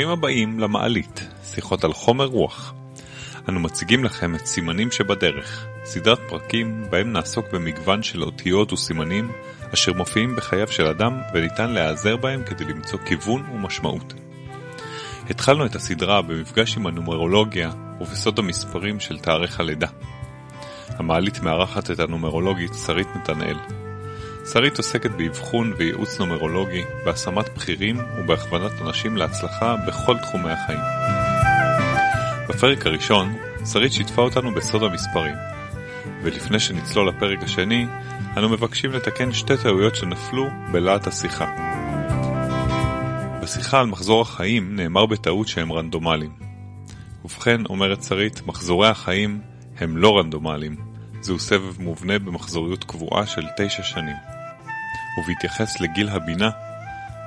ברוכים הבאים למעלית, שיחות על חומר רוח. אנו מציגים לכם את סימנים שבדרך, סדרת פרקים בהם נעסוק במגוון של אותיות וסימנים אשר מופיעים בחייו של אדם וניתן להיעזר בהם כדי למצוא כיוון ומשמעות. התחלנו את הסדרה במפגש עם הנומרולוגיה ובסוד המספרים של תאריך הלידה. המעלית מארחת את הנומרולוגית שרית נתנאל. שרית עוסקת באבחון וייעוץ נומרולוגי, בהשמת בכירים ובהכוונת אנשים להצלחה בכל תחומי החיים. בפרק הראשון, שרית שיתפה אותנו בסוד המספרים, ולפני שנצלול לפרק השני, אנו מבקשים לתקן שתי טעויות שנפלו בלהט השיחה. בשיחה על מחזור החיים נאמר בטעות שהם רנדומליים. ובכן, אומרת שרית, מחזורי החיים הם לא רנדומליים. זהו סבב מובנה במחזוריות קבועה של תשע שנים. ובהתייחס לגיל הבינה,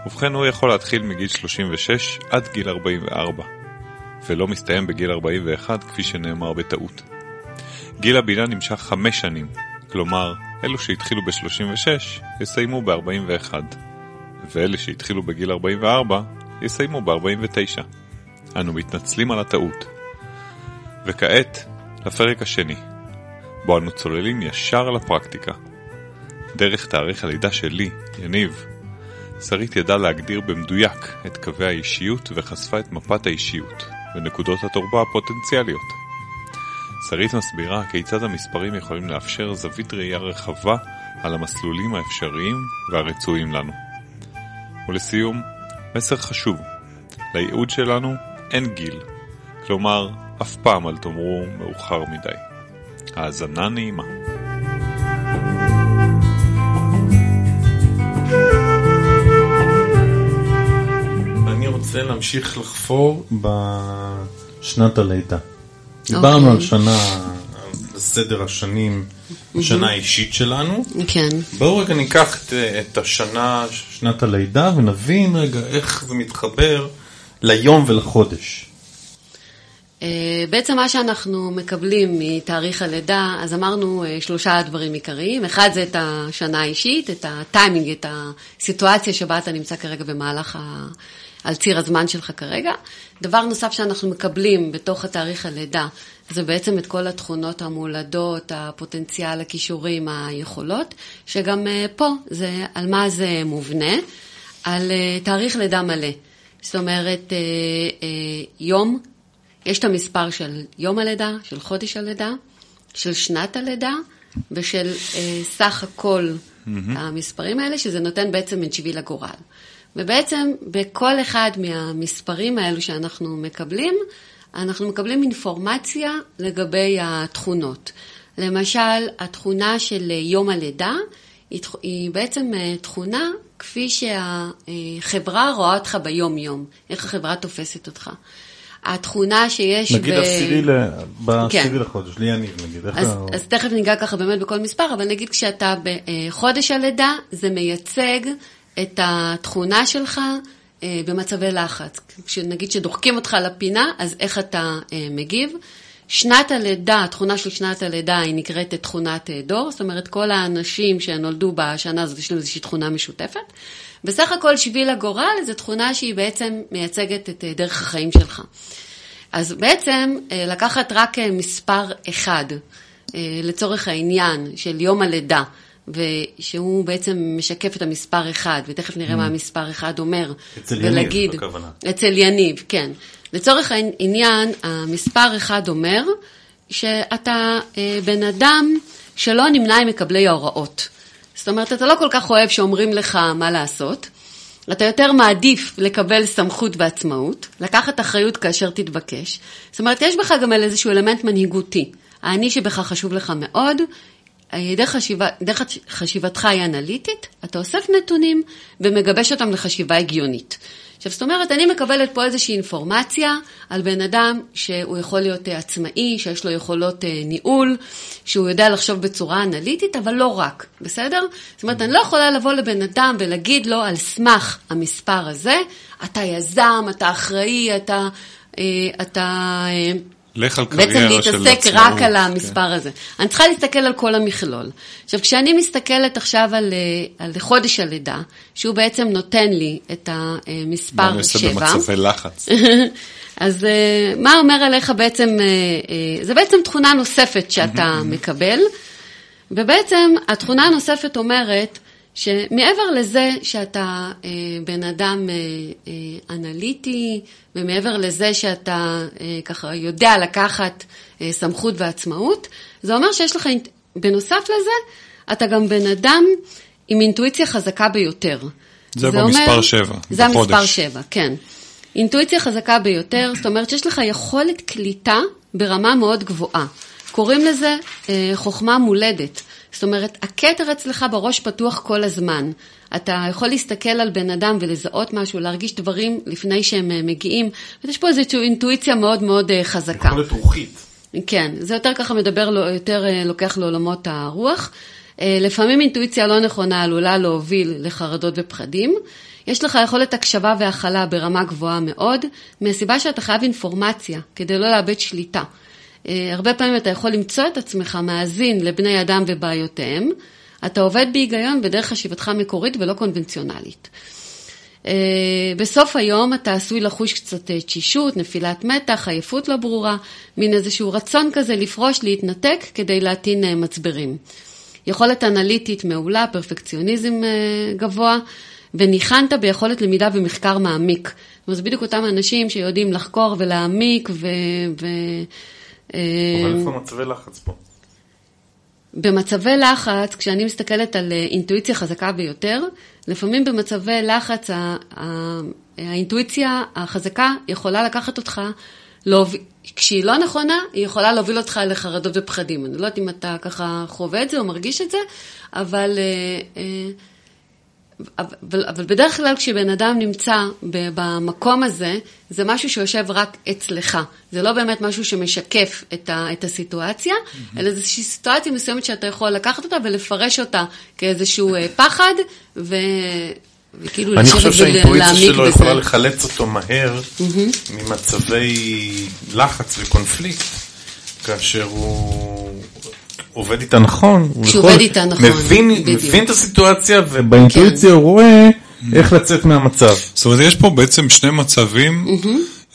ובכן הוא יכול להתחיל מגיל 36 עד גיל 44, ולא מסתיים בגיל 41 כפי שנאמר בטעות. גיל הבינה נמשך חמש שנים, כלומר, אלו שהתחילו ב-36 יסיימו ב-41, ואלה שהתחילו בגיל 44 יסיימו ב-49. אנו מתנצלים על הטעות. וכעת, לפרק השני, בו אנו צוללים ישר לפרקטיקה. דרך תאריך הלידה שלי, יניב, שרית ידעה להגדיר במדויק את קווי האישיות וחשפה את מפת האישיות ונקודות התורבה הפוטנציאליות. שרית מסבירה כיצד המספרים יכולים לאפשר זווית ראייה רחבה על המסלולים האפשריים והרצויים לנו. ולסיום, מסר חשוב, לייעוד שלנו אין גיל, כלומר, אף פעם אל תאמרו מאוחר מדי. האזנה נעימה. רוצה להמשיך לחפור בשנת הלידה. דיברנו על שנה, על סדר השנים, השנה האישית שלנו. כן. בואו רגע ניקח את, את השנה, שנת הלידה, ונבין רגע איך זה מתחבר ליום ולחודש. אה, בעצם מה שאנחנו מקבלים מתאריך הלידה, אז אמרנו אה, שלושה דברים עיקריים. אחד זה את השנה האישית, את הטיימינג, את הסיטואציה שבה אתה נמצא כרגע במהלך ה... על ציר הזמן שלך כרגע. דבר נוסף שאנחנו מקבלים בתוך התאריך הלידה, זה בעצם את כל התכונות המולדות, הפוטנציאל, הכישורים, היכולות, שגם אה, פה זה על מה זה מובנה, על תאריך לידה מלא. זאת אומרת, יום יש את המספר של יום הלידה, של חודש הלידה, של שנת הלידה ושל אה, סך הכל mm-hmm. המספרים האלה, שזה נותן בעצם את שביל הגורל. ובעצם בכל אחד מהמספרים האלו שאנחנו מקבלים, אנחנו מקבלים אינפורמציה לגבי התכונות. למשל, התכונה של יום הלידה היא בעצם אה, תכונה כפי שהחברה רואה אותך ביום-יום, איך החברה תופסת אותך. התכונה שיש... נגיד עשירי ב... ל... בעשירי כן. לחודש, לי אני נגיד. אז, ה... אז תכף ניגע ככה באמת בכל מספר, אבל נגיד כשאתה בחודש הלידה, זה מייצג את התכונה שלך אה, במצבי לחץ. נגיד שדוחקים אותך לפינה, אז איך אתה אה, מגיב. שנת הלידה, התכונה של שנת הלידה היא נקראת תכונת אה, דור, זאת אומרת כל האנשים שנולדו בשנה הזאת יש להם איזושהי תכונה משותפת. בסך הכל שביל הגורל זו תכונה שהיא בעצם מייצגת את אה, דרך החיים שלך. אז בעצם אה, לקחת רק מספר אחד לצורך העניין של יום הלידה, ושהוא בעצם משקף את המספר אחד, ותכף נראה mm. מה המספר אחד אומר. אצל ולהגיד, יניב, הכוונה. אצל יניב, כן. לצורך העניין, המספר אחד אומר שאתה אה, בן אדם שלא נמנה עם מקבלי ההוראות. זאת אומרת, אתה לא כל כך אוהב שאומרים לך מה לעשות, אתה יותר מעדיף לקבל סמכות ועצמאות, לקחת אחריות כאשר תתבקש. זאת אומרת, יש בך גם איזשהו אלמנט מנהיגותי. האני שבך חשוב לך מאוד, דרך, חשיבה, דרך חשיבתך היא אנליטית, אתה אוסף נתונים ומגבש אותם לחשיבה הגיונית. עכשיו, זאת אומרת, אני מקבלת פה איזושהי אינפורמציה על בן אדם שהוא יכול להיות אה, עצמאי, שיש לו יכולות אה, ניהול, שהוא יודע לחשוב בצורה אנליטית, אבל לא רק, בסדר? זאת אומרת, אני לא יכולה לבוא לבן אדם ולהגיד לו על סמך המספר הזה, אתה יזם, אתה אחראי, אתה, אה, אתה לך על בעצם קריירה של עצמאות. להתעסק רק על כן. המספר הזה. אני צריכה להסתכל על כל המכלול. עכשיו, כשאני מסתכלת עכשיו על, אה, על חודש הלידה, שהוא בעצם נותן לי את מה המספר אני עושה 7, במצבי לחץ? אז אה, מה אומר עליך בעצם, אה, זה בעצם תכונה נוספת שאתה מקבל, ובעצם התכונה הנוספת אומרת שמעבר לזה שאתה אה, בן אדם אה, אה, אנליטי, ומעבר לזה שאתה אה, ככה יודע לקחת אה, סמכות ועצמאות, זה אומר שיש לך, בנוסף לזה, אתה גם בן אדם עם אינטואיציה חזקה ביותר. זה במספר שבע, זה המספר בחודש. שבע, כן. אינטואיציה חזקה ביותר, זאת אומרת שיש לך יכולת קליטה ברמה מאוד גבוהה. קוראים לזה אה, חוכמה מולדת. זאת אומרת, הכתר אצלך בראש פתוח כל הזמן. אתה יכול להסתכל על בן אדם ולזהות משהו, להרגיש דברים לפני שהם אה, מגיעים. ויש פה איזושהי אינטואיציה מאוד מאוד אה, חזקה. יכולת רוחית. כן, זה יותר ככה מדבר, יותר אה, לוקח לעולמות הרוח. לפעמים אינטואיציה לא נכונה עלולה להוביל לחרדות ופחדים. יש לך יכולת הקשבה והכלה ברמה גבוהה מאוד, מהסיבה שאתה חייב אינפורמציה, כדי לא לאבד שליטה. אה, הרבה פעמים אתה יכול למצוא את עצמך מאזין לבני אדם ובעיותיהם. אתה עובד בהיגיון בדרך חשיבתך המקורית ולא קונבנציונלית. אה, בסוף היום אתה עשוי לחוש קצת אה, תשישות, נפילת מתח, עייפות לא ברורה, מין איזשהו רצון כזה לפרוש, להתנתק כדי להטעין מצברים. יכולת אנליטית מעולה, פרפקציוניזם גבוה, וניחנת ביכולת למידה ומחקר מעמיק. זאת אומרת, זה בדיוק אותם אנשים שיודעים לחקור ולהעמיק ו... ו... אה, אבל איפה מצבי לחץ פה? במצבי לחץ, כשאני מסתכלת על אה, אינטואיציה חזקה ביותר, לפעמים במצבי לחץ האינטואיציה החזקה יכולה לקחת אותך, להוביל, כשהיא לא נכונה, היא יכולה להוביל אותך לחרדות ופחדים. אני לא יודעת אם אתה ככה חווה את זה או מרגיש את זה, אבל... אה, אה, אבל, אבל בדרך כלל כשבן אדם נמצא במקום הזה, זה משהו שיושב רק אצלך. זה לא באמת משהו שמשקף את, ה, את הסיטואציה, אלא זו איזושהי סיטואציה מסוימת שאתה יכול לקחת אותה ולפרש אותה כאיזשהו אה, פחד, ו, וכאילו אני חושב לשבת שהאינטואיציה ולהעמיק שלו בזה. יכולה לחלץ אותו מהר ממצבי לחץ וקונפליקט, כאשר הוא עובד איתה נכון. הוא כשהוא עובד איתה נכון, מבין, בדיוק. כן. מבין את הסיטואציה ובאינטואיציה הוא רואה איך לצאת מהמצב. זאת אומרת, יש פה בעצם שני מצבים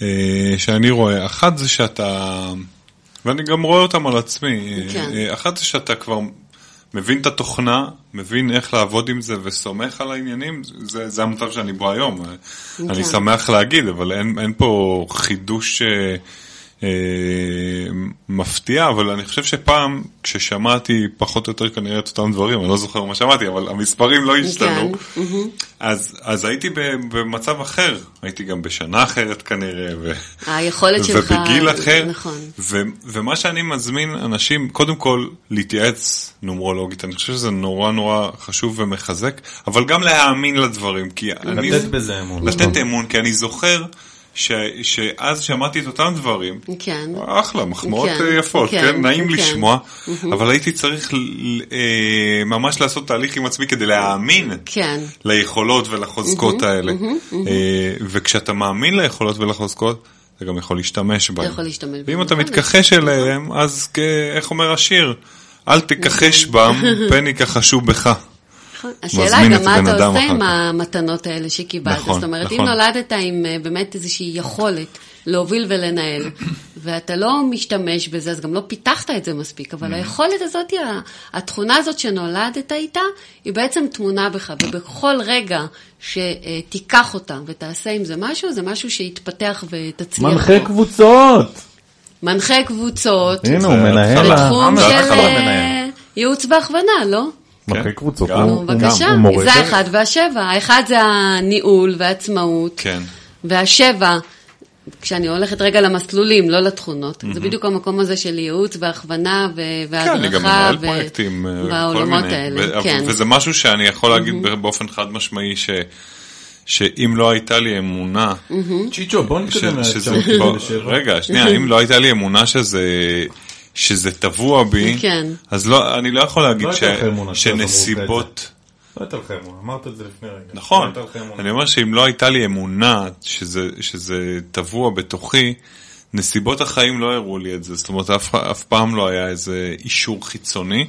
אה, שאני רואה. אחד זה שאתה, ואני גם רואה אותם על עצמי, אה, כן. אה, אחד זה שאתה כבר מבין את התוכנה, מבין איך לעבוד עם זה וסומך על העניינים, זה, זה המצב שאני בו היום. אה, אני כן. שמח להגיד, אבל אין, אין פה חידוש אה, מפתיע, אבל אני חושב שפעם, כששמעתי פחות או יותר כנראה את אותם דברים, אני לא זוכר מה שמעתי, אבל המספרים לא השתנו. כן. אז, אז הייתי במצב אחר, הייתי גם בשנה אחרת כנראה, ו... היכולת שלך... ובגיל אחר, נכון. ו, ומה שאני מזמין אנשים, קודם כל להתייעץ נומרולוגית, אני חושב שזה נורא נורא חשוב ומחזק, אבל גם להאמין לדברים, כי אני... לתת בזה אמון. לתת אמון, כי אני זוכר ש, שאז שמעתי את אותם דברים, כן. אחלה, מחמאות כן, אה, יפות, כן, כן, נעים כן. לשמוע, אבל הייתי צריך אה, ממש לעשות תהליך עם עצמי כדי להאמין כן. ליכולות ולחוזקות האלה. אה, וכשאתה מאמין ליכולות ולחוזקות, אתה גם יכול להשתמש בהן. יכול להשתמש ואם אתה נכון. מתכחש אליהם, אז איך אומר השיר? אל תכחש בם, פן יכחשו בך. נכון. השאלה גם מה אתה עושה עם. המתנות האלה שקיבלת. נכון, זאת אומרת, אם נכון. נולדת עם אה, באמת איזושהי יכולת להוביל ולנהל, ואתה לא משתמש בזה, אז גם לא פיתחת את זה מספיק, Mm. אבל היכולת הזאת, התכונה הזאת שנולדת איתה, היא בעצם תמונה בך, ובכל רגע שתיקח אותה ותעשה עם זה משהו, זה משהו שיתפתח ותצליח. מנחה בו. קבוצות. מנחה קבוצות. הנה הוא מנהל. בתחום של ייעוץ והכוונה, לא? מנחה קבוצות. גם. הוא- בבקשה, זה. האחד והשבע. האחד זה הניהול והעצמאות, כן. והשבע, כשאני הולכת רגע למסלולים, לא לתכונות, זה בדיוק המקום הזה של ייעוץ והכוונה ו- כן, אני גם והדרכה מנהל ו- פרויקטים, אה, בעולמות מיני. האלה, ו- כן. וזה משהו שאני יכול להגיד באופן חד משמעי, ש- שאם לא הייתה לי אמונה, צ'יצ'ו, בוא נתקדם שזה, ל-1997. בוא, רגע, שנייה, אם לא הייתה לי אמונה שזה, שזה טבוע בי, כן. אז לא, אני לא יכול להגיד לא ש, אמונה שנסיבות, לא הייתה לך אמונה, אמרת את זה לפני רגע. נכון, לא. אני אומר שאם לא הייתה לי אמונה שזה, שזה טבוע בתוכי, נסיבות החיים לא הראו לי את זה, זאת אומרת אף, אף פעם לא היה איזה אישור חיצוני,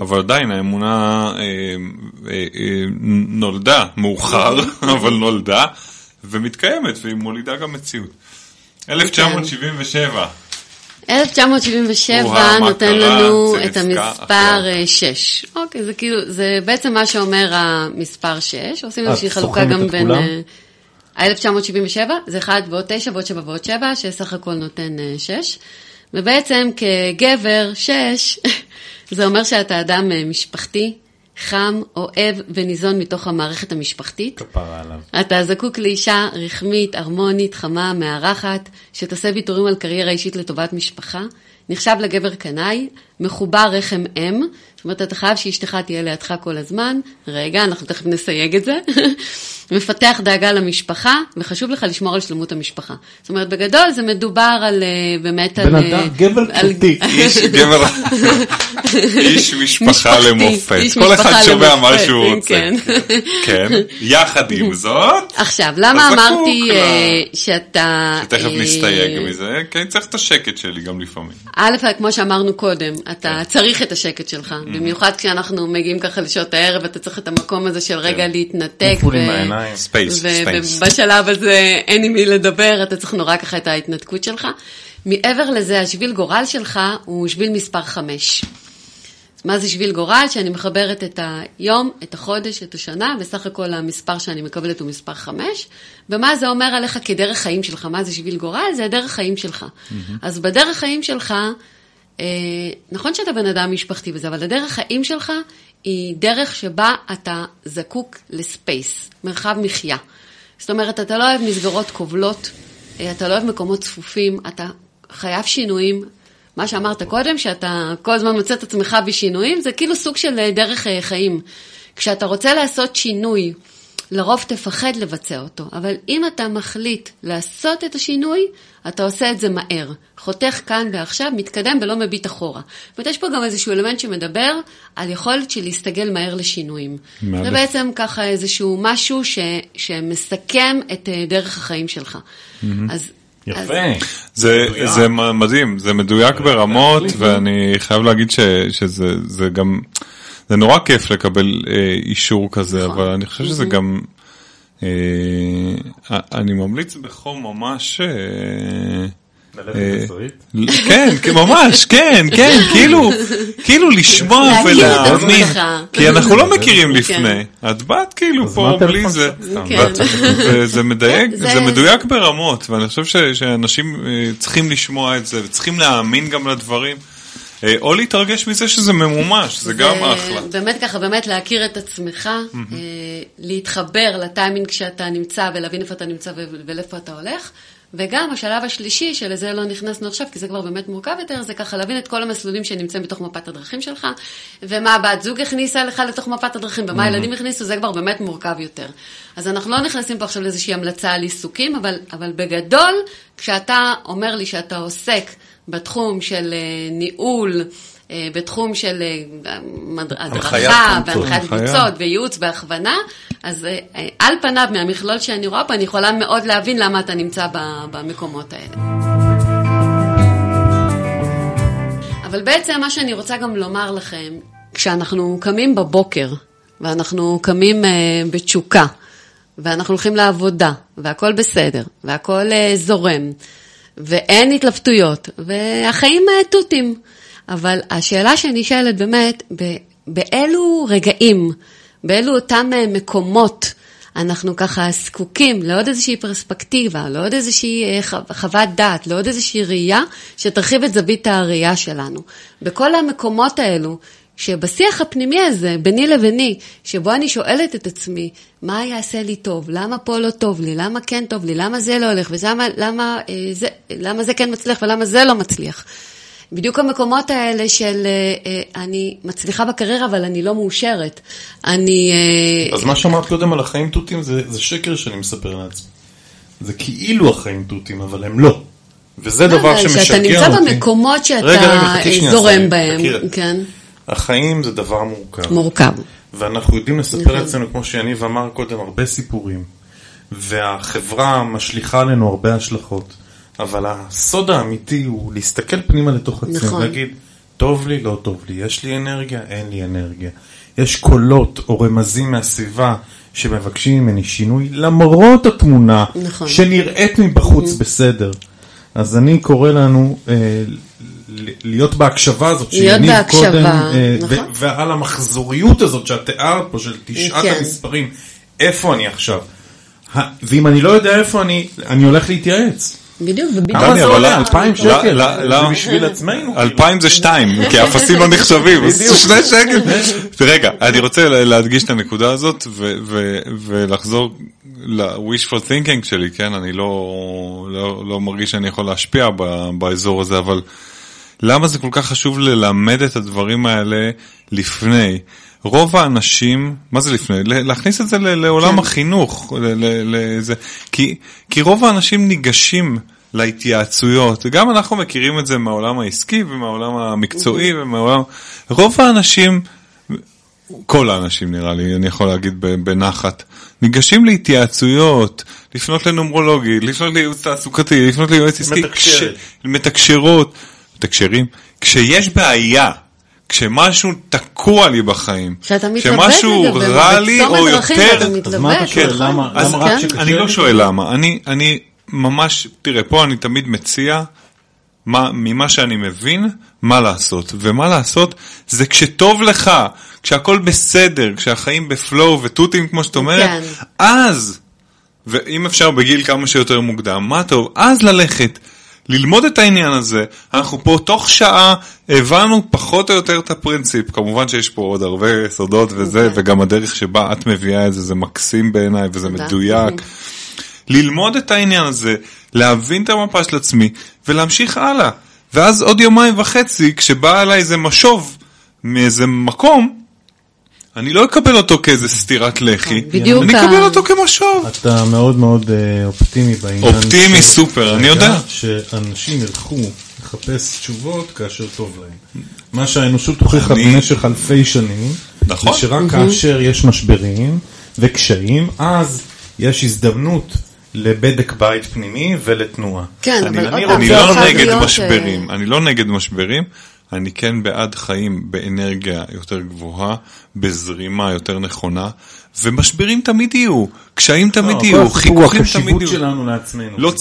אבל עדיין האמונה אה, אה, אה, נולדה מאוחר, אבל נולדה, ומתקיימת, והיא מולידה גם מציאות. 1977, 1977 וואו, מה נותן? לנו את המספר עכשיו. 6. אוקיי, זה כאילו, זה בעצם מה שאומר המספר 6. עושים אה, איזושהי חלוקה גם בין... כולם? אה, ה-1977 זה 1 ועוד 9 ועוד 7 ועוד 7, שסך הכל נותן 6. ובעצם כגבר 6, זה אומר שאתה אדם אה, משפחתי, חם, אוהב וניזון מתוך המערכת המשפחתית. כפרה עליו. אתה זקוק לאישה רחמית, הרמונית, חמה, מארחת, שתעשה ויתורים על קריירה אישית לטובת משפחה, נחשב לגבר קנאי, מחובר רחם אם, זאת אומרת, אתה חייב שאשתך תהיה לידך כל הזמן, רגע, אנחנו תכף נסייג את זה, מפתח דאגה למשפחה, וחשוב לך לשמור על שלמות המשפחה. זאת אומרת, בגדול זה מדובר על, אה, באמת בן על... אדם, אה, גבר פשוטי. איש גבר, איש משפחה למופת, כל אחד שומע מה שהוא רוצה. כן. כן, יחד עם זאת, עכשיו, למה אמרתי אה, שאתה... שתכף נסתייג מזה, כן, צריך את השקט שלי גם לפעמים. א', כמו שאמרנו קודם, אתה כן. צריך את השקט שלך, במיוחד כשאנחנו מגיעים ככה לשעות הערב, אתה צריך את המקום הזה של רגע להתנתק. עם ו- space, space. ובשלב הזה אין עם מי לדבר, אתה צריך נורא ככה את ההתנתקות שלך. מעבר לזה, השביל גורל שלך הוא שביל מספר 5. מה זה שביל גורל? שאני מחברת את היום, את החודש, את השנה, וסך הכל המספר שאני מקבלת הוא מספר 5. ומה זה אומר עליך כדרך חיים שלך? מה זה שביל גורל? זה הדרך חיים שלך. אז בדרך חיים שלך, אה, נכון שאתה בן אדם משפחתי בזה, אבל הדרך חיים שלך היא דרך שבה אתה זקוק לספייס, מרחב מחיה. זאת אומרת, אתה לא אוהב מסגרות כובלות, אה, אתה לא אוהב מקומות צפופים, אתה חייב שינויים. מה שאמרת קודם, שאתה כל הזמן מוצא את עצמך בשינויים, זה כאילו סוג של אה, דרך אה, חיים. כשאתה רוצה לעשות שינוי, לרוב תפחד לבצע אותו, אבל אם אתה מחליט לעשות את השינוי, אתה עושה את זה מהר. חותך כאן ועכשיו, מתקדם ולא מביט אחורה. זאת אומרת, יש פה גם איזשהו אלמנט שמדבר על יכולת של להסתגל מהר לשינויים. זה בעצם ככה איזשהו משהו ש, שמסכם את אה, דרך החיים שלך. אז... יפה. אז- זה. זה מדהים, זה מדויק ברמות, ואני חייב להגיד ש, שזה זה גם, זה נורא כיף לקבל אה, אישור כזה, נכון. אבל אני חושב שזה גם, אה, אני ממליץ בחום ממש, אה, אה, כן, כן, ממש, כן, כן, כאילו, כאילו לשמוע ולהאמין. כי אנחנו לא מכירים כן. לפני, את באת כאילו פה בלי זה, כן. זה- זה מדייק, זה מדויק ברמות, ואני חושב שאנשים אה, צריכים לשמוע את זה, וצריכים להאמין גם לדברים, אה, או להתרגש מזה שזה ממומש, זה גם אחלה. באמת ככה, באמת להכיר את עצמך, אה, להתחבר לטיימינג שאתה נמצא ולהבין איפה אתה נמצא ולאיפה אתה הולך. וגם השלב השלישי, שלזה לא נכנסנו עכשיו, כי זה כבר באמת מורכב יותר, זה ככה להבין את כל המסלולים שנמצאים בתוך מפת הדרכים שלך, ומה הבת זוג הכניסה לך לתוך מפת הדרכים, ומה הילדים הכניסו, זה כבר באמת מורכב יותר. אז אנחנו לא נכנסים פה עכשיו לאיזושהי המלצה על עיסוקים, אבל, אבל בגדול, כשאתה אומר לי שאתה עוסק בתחום של אה, ניהול, אה, בתחום של אה, הדרכה. והנחיית. קבוצות, וייעוץ והכוונה, אז על פניו, מהמכלול שאני רואה פה, אני יכולה מאוד להבין למה אתה נמצא במקומות האלה. אבל בעצם מה שאני רוצה גם לומר לכם, כשאנחנו קמים בבוקר, ואנחנו קמים אה, בתשוקה, ואנחנו הולכים לעבודה, והכל בסדר, והכל אה, זורם, ואין התלבטויות, והחיים אה, תותים. אבל השאלה שנשאלת באמת, באילו רגעים, באילו אותם אה, מקומות, אנחנו ככה זקוקים לעוד איזושהי פרספקטיבה, לעוד איזושהי אה, חו- חוות דעת, לעוד איזושהי ראייה שתרחיב את זווית הראייה שלנו. בכל המקומות האלו, שבשיח הפנימי הזה, ביני לביני, שבו אני שואלת את עצמי, מה יעשה לי טוב? למה פה לא טוב לי? למה כן טוב לי? למה זה לא הולך? ולמה למה, אה, זה, למה זה כן מצליח ולמה זה לא מצליח? בדיוק המקומות האלה של אה, אה, אני מצליחה בקריירה אבל אני לא מאושרת. אני... אה, אז מה שאמרת קודם על החיים תותים זה, זה שקר שאני מספר לעצמי. זה כאילו החיים תותים, אבל הם לא. וזה דבר אבל שמשגע אותי. שאתה נמצא במקומות שאתה רגע, רגע, שנייה, זורם שרי, בהם, כן, החיים זה דבר מורכב. מורכב. ואנחנו יודעים לספר נכון. לעצמנו, כמו שיניב אמר קודם, הרבה סיפורים. והחברה משליכה עלינו הרבה השלכות. אבל הסוד האמיתי הוא להסתכל פנימה לתוך עצמי, נכון. להגיד, טוב לי, לא טוב לי, יש לי אנרגיה, אין לי אנרגיה. יש קולות או רמזים מהסביבה שמבקשים ממני שינוי, למרות התמונה נכון. שנראית מבחוץ בסדר. אז אני קורא לנו אה, להיות בהקשבה הזאת, להיות שיניב בהקשבה, קודם, אה, נכון. ועל המחזוריות הזאת שאת תיארת פה, של תשעת כן. המספרים, איפה אני עכשיו? ואם אני לא יודע איפה אני, אני הולך להתייעץ. בדיוק, ובדיוק. כמה זה אבל עולה? לא- אלפיים לא- שקל? לא- זה בשביל עצמנו. אלפיים זה שתיים, כי אפסים לא נחשבים, אז בדיוק. שני שקל. רגע, אני רוצה לה- להדגיש את הנקודה הזאת ולחזור ל-wishful thinking שלי, כן? אני לא, לא, לא מרגיש שאני יכול להשפיע באזור הזה, אבל למה זה כל כך חשוב ללמד את הדברים האלה לפני? רוב האנשים, מה זה לפני? להכניס את זה לעולם כן. החינוך, לזה, כי, כי רוב האנשים ניגשים להתייעצויות, וגם אנחנו מכירים את זה מהעולם העסקי ומהעולם המקצועי ומהעולם, רוב האנשים, כל האנשים נראה לי, אני יכול להגיד בנחת, ניגשים להתייעצויות, לפנות לנומרולוגי, לפנות לייעוץ תעסוקתי, לפנות ליועץ עסקי, מתקשרת. מתקשרות, מתקשרים, כשיש בעיה, כשמשהו תקוע לי בחיים, כשמשהו רע לי או יותר, אז מה אתה שואל? נכון? למה- רק כן. שקשה אני לא לי? שואל למה, אני, אני ממש, תראה, פה אני תמיד מציע, מה, ממה שאני מבין, מה לעשות. ומה לעשות זה כשטוב לך, כשהכול בסדר, כשהחיים בפלואו ותותים, כמו שאת אומרת, כן. אז, ואם אפשר בגיל כמה שיותר מוקדם, מה טוב, אז ללכת. ללמוד את העניין הזה, אנחנו פה תוך שעה הבנו פחות או יותר את הפרינציפ, כמובן שיש פה עוד הרבה סודות וזה, אוקיי. וגם הדרך שבה את מביאה את זה, זה מקסים בעיניי וזה תודה. מדויק. ללמוד את העניין הזה, להבין את המפה של עצמי ולהמשיך הלאה. ואז עוד יומיים וחצי, כשבא אליי איזה משוב מאיזה מקום, אני לא אקבל אותו כאיזה סטירת לחי, בדיוק אני אקבל אותו כמשוב. אתה מאוד מאוד אה, אופטימי בעניין. אופטימי ש- סופר, אני יודע. שאנשים ילכו לחפש תשובות כאשר טוב להם. מה שהאנושות הוכיחה אני- במשך אלפי שנים, נכון. זה שרק כאשר יש משברים וקשיים, אז יש הזדמנות לבדק בית פנימי ולתנועה. כן, אני, אבל אני, עוד פעם, אני זה לא יכול נגד משברים, אה, אני לא נגד משברים, אני כן בעד חיים באנרגיה יותר גבוהה, בזרימה יותר נכונה, ומשברים תמיד יהיו, קשיים תמיד לא, יהיו, חיכוכים תמיד החשיבות יהיו. שלנו לעצמנו. לא,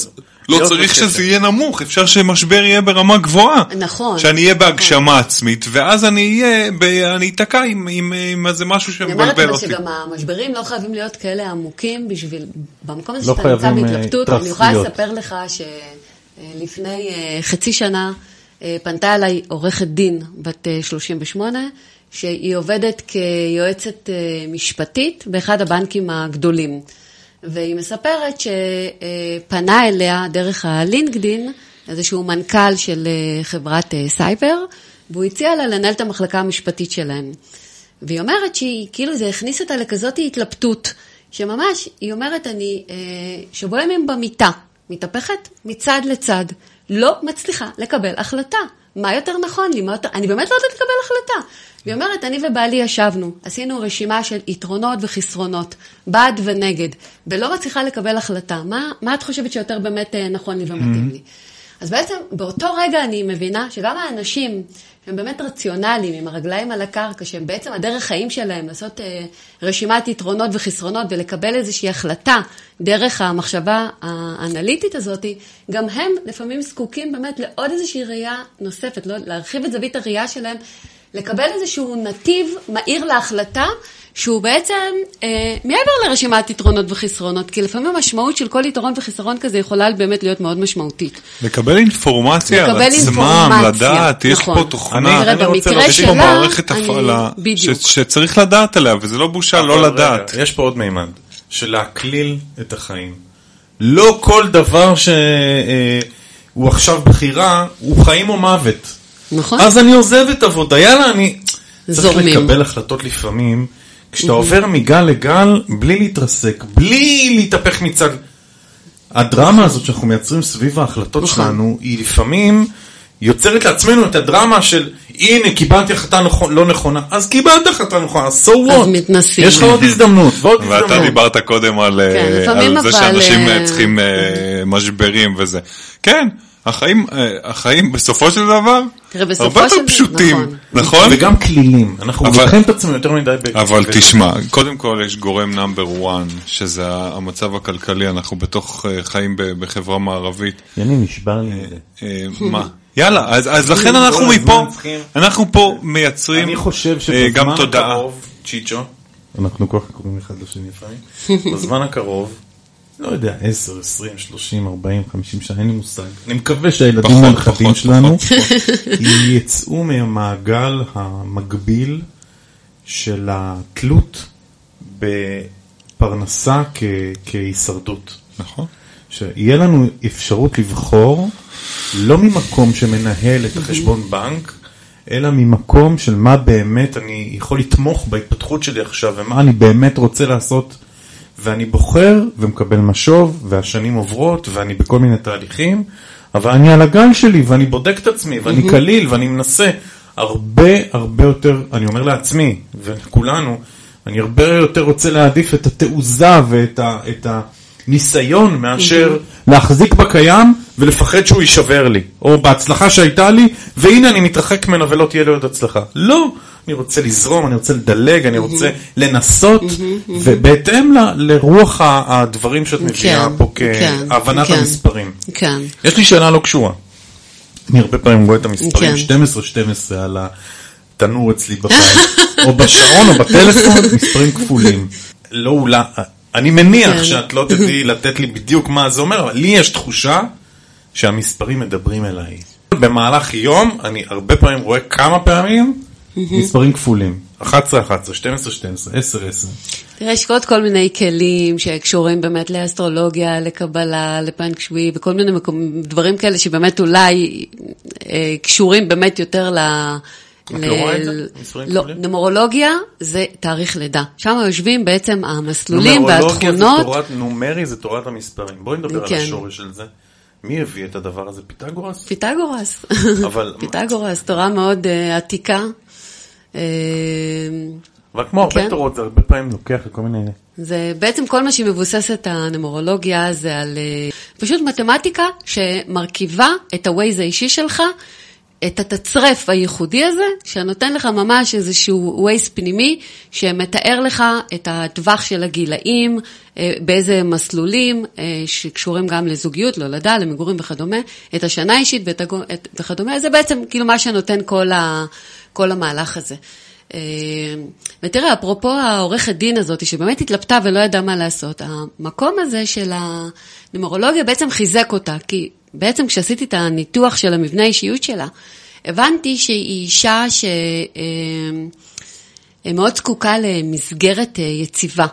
לא צריך. שזה יהיה נמוך, אפשר שמשבר יהיה ברמה גבוהה. נכון. שאני אהיה בהגשמה עצמית, ואז אני אהיה, ב- אני אתקע עם, עם, עם איזה משהו אני אומרת שמבלבל אבל אותי. שגם המשברים לא חייבים להיות כאלה עמוקים בשביל, במקום הזה לא שאתה נמצא אה, בהתלבטות, אני יכולה. לספר לך שלפני חצי שנה אה, פנתה אליי עורכת דין בת אה, 38, שהיא עובדת כיועצת אה, משפטית באחד הבנקים הגדולים. והיא מספרת שפנה אליה דרך הלינקדין איזשהו מנכ"ל של אה, חברת אה, סייבר, והוא הציע לה לנהל את המחלקה המשפטית שלהם. והיא אומרת שהיא, כאילו זה הכניס אותה לכזאת התלבטות, שממש, היא אומרת, אני אה, שבוע ימים במיטה, מתהפכת מצד לצד, לא מצליחה לקבל החלטה. מה יותר נכון לי? מה יותר... אני באמת לא יודעת לקבל החלטה. והיא אומרת, אני ובעלי ישבנו, עשינו רשימה של יתרונות וחסרונות, בעד ונגד, ולא מצליחה לקבל החלטה. מה, מה את חושבת שיותר באמת אה, נכון לי ומתאים לי? אז בעצם באותו רגע אני מבינה שגם האנשים שהם באמת רציונליים, עם הרגליים על הקרקע, שהם בעצם הדרך חיים שלהם לעשות אה, רשימת יתרונות וחסרונות ולקבל איזושהי החלטה דרך המחשבה האנליטית הזאת, גם הם לפעמים זקוקים באמת לעוד איזושהי ראייה נוספת, לא, להרחיב את זווית הראייה שלהם, לקבל איזשהו נתיב מהיר להחלטה. שהוא בעצם אה, מעבר לרשימת יתרונות וחסרונות, כי לפעמים המשמעות של כל יתרון וחיסרון כזה יכולה באמת להיות מאוד משמעותית. לקבל אינפורמציה על לקבל עצמם, אינפורמציה, לדעת, יש נכון. פה תוכנה, תראה, אני רוצה יש פה מערכת אני- הפעלה בדיוק. ש- שצריך לדעת עליה, וזה לא בושה לא רגע, לדעת. יש פה עוד מימד, של להקליל את החיים. לא כל דבר שהוא עכשיו בחירה, הוא חיים או מוות. נכון? אז אני עוזב את עבודה, יאללה, אני... צריך זורמים. לקבל החלטות לפעמים, כשאתה עובר מגל לגל, בלי להתרסק, בלי להתהפך מצד... הדרמה הזאת שאנחנו מייצרים סביב ההחלטות נכון. שלנו, היא לפעמים יוצרת לעצמנו את הדרמה של הנה קיבלתי החלטה נכון, לא נכונה, אז קיבלת החלטה נכונה, אז so what? מתנסים. יש לך עוד הזדמנות ועוד ואתה הזדמנות. דיברת קודם על, אה, כן, על זה אבל, שאנשים אה, אה, צריכים אה, משברים וזה. כן, החיים, אה, החיים בסופו של דבר, תראה, בסופו הרבה יותר פשוטים, נכון. נכון? וגם כלילים. אנחנו אבל- לוקחים את עצמנו יותר מדי ב... אבל ב- תשמע, קודם כל יש גורם נאמבר 1, שזה המצב הכלכלי, אנחנו בתוך אה, חיים בחברה מערבית. יני נשבר לי מזה. אה, מה? יאללה, אז, אז לכן כל אנחנו מפה, אנחנו פה מייצרים אני חושב אה, גם שבזמן תודעה. הקרוב, צ'יצ'ו, אנחנו כל כך קוראים אחד לשני לפעמים, בזמן הקרוב, לא יודע, 10, 20, 30, 40, 50 שנה, אין לי מושג. אני מקווה שהילדים הנכדים שלנו יצאו מהמעגל המקביל של התלות בפרנסה כ- כהישרדות. נכון. שיהיה לנו אפשרות לבחור לא ממקום שמנהל את החשבון בנק, אלא ממקום של מה באמת אני יכול לתמוך בהתפתחות שלי עכשיו ומה אני באמת רוצה לעשות. ואני בוחר ומקבל משוב והשנים עוברות ואני בכל מיני תהליכים, אבל אני על הגל שלי ואני בודק את עצמי ואני קליל ואני מנסה. הרבה הרבה יותר, אני אומר לעצמי ולכולנו, אני הרבה יותר רוצה להעדיף את התעוזה ואת ה, את הניסיון מאשר להחזיק בקיים ולפחד שהוא יישבר לי, או בהצלחה שהייתה לי, והנה אני מתרחק ממנה ולא תהיה לי עוד הצלחה. לא, אני רוצה לזרום, אני רוצה לדלג, אני רוצה לנסות, ובהתאם ל- לרוח הדברים שאת מביאה כן, פה כן, כהבנת כן. המספרים. כן. יש לי שאלה לא קשורה. אני הרבה פעמים רואה את המספרים כן. 12-12 על התנור אצלי בבית, או בשעון או בטלפון, מספרים כפולים. לא אולי, אני מניח כן. שאת לא תדעי לתת לי בדיוק מה זה אומר, אבל לי יש תחושה שהמספרים מדברים אליי. במהלך יום אני הרבה פעמים רואה כמה פעמים מספרים כפולים. 11, 11, 12, 12, 10, 10. תראה, יש עוד כל מיני כלים שקשורים באמת לאסטרולוגיה, לקבלה, לפנק שווי, וכל מיני מקום, דברים כאלה שבאמת אולי אה, קשורים באמת יותר ל... את לא רואה את זה? מספרים לא, כפולים? נומרולוגיה זה תאריך לידה. שם יושבים בעצם המסלולים נומרולוגיה זה והתכונות. תורת נומרי, זה תורת המספרים. בואי נדבר על כן. השורש של זה. מי הביא את הדבר הזה? פיתגורס? פיתגורס. אבל- פיתגורס, תורה מאוד אה, עתיקה. אה, אבל כמו הרבה כן. תורות, זה הרבה פעמים לוקח לכל מיני... זה בעצם כל מה שמבוססת הנומרולוגיה זה על אה, פשוט מתמטיקה שמרכיבה את ה-Waze האישי שלך, את התצרף הייחודי הזה, שנותן לך ממש איזשהו Waze פנימי שמתאר לך את הטווח של הגילאים, אה, באיזה מסלולים שקשורים גם לזוגיות, להולדה, למגורים וכדומה, את השנה האישית ואת וכדומה, זה בעצם כאילו מה שנותן כל, ה, כל המהלך הזה. אה, ותראה, אפרופו העורכת דין הזאת, שבאמת התלבטה ולא ידעה מה לעשות, המקום הזה של הנומרולוגיה בעצם חיזק אותה, כי בעצם כשעשיתי את הניתוח של המבנה האישיות שלה, הבנתי שהיא אישה שמאוד זקוקה למסגרת אה, יציבה.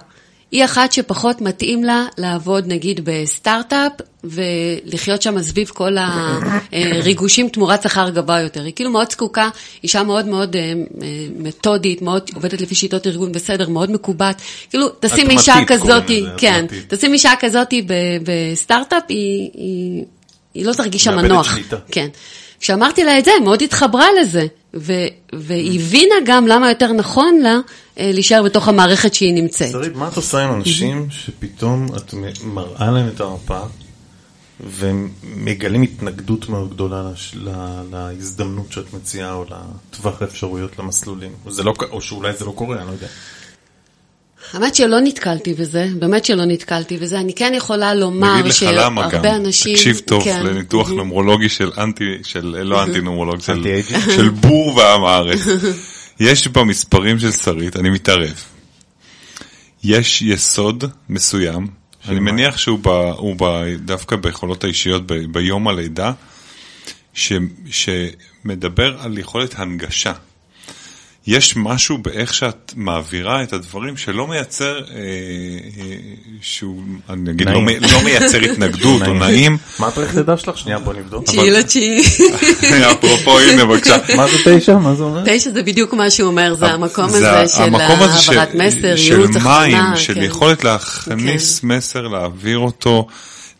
היא אחת שפחות מתאים לה לעבוד נגיד בסטארט-אפ ולחיות שם סביב כל הריגושים תמורת שכר גבוה יותר. היא כאילו מאוד זקוקה, אישה מאוד מאוד אה, אה, מתודית, מאוד עובדת לפי שיטות ארגון בסדר, מאוד מקובעת. כאילו, תשים אישה כזאתי, כן. תשים אישה כזאתי בסטארט-אפ, היא, היא, היא לא תרגיש שם נוח. שליטה. כן. כשאמרתי לה את זה, מאוד התחברה לזה, ו- והיא הבינה גם למה יותר נכון לה אה, להישאר בתוך המערכת שהיא נמצאת. שרית, מה את עושה עם אנשים שפתאום את מראה להם את המפה והם מגלים התנגדות מאוד גדולה לש- ל- להזדמנות שאת מציעה או לטווח האפשרויות למסלולים? זה לא או שאולי זה לא קורה, אני לא יודע. האמת שלא נתקלתי בזה, באמת שלא נתקלתי בזה. אני כן יכולה לומר שהרבה אנשים... תקשיב טוב כן. לניתוח נומרולוגי של אנטי, של לא אנטי נומרולוג, של-? של בור ועם הארץ. יש במספרים של שרית, אני מתערב, יש יסוד מסוים, אני? מניח שהוא ב- הוא ב- דווקא ביכולות האישיות ב- ביום הלידה, ש- שמדבר על יכולת הנגשה. יש משהו באיך שאת מעבירה את הדברים שלא מייצר, אה, אה, שהוא, אני אגיד, לא. מי- לא מייצר התנגדות או נעים. מה התאריך לידה שלך? שנייה, בוא נבדוק. תשיעי לתשיעי. אפרופו, הנה בבקשה. מה זה תשע? מה זה אומר? תשע זה בדיוק מה שהוא אומר, זה המקום זה הזה של המקום הזה של- העברת מסר, של ייעוץ, מים, הכוונה. של כן. יכולת להכניס מסר, להעביר אותו,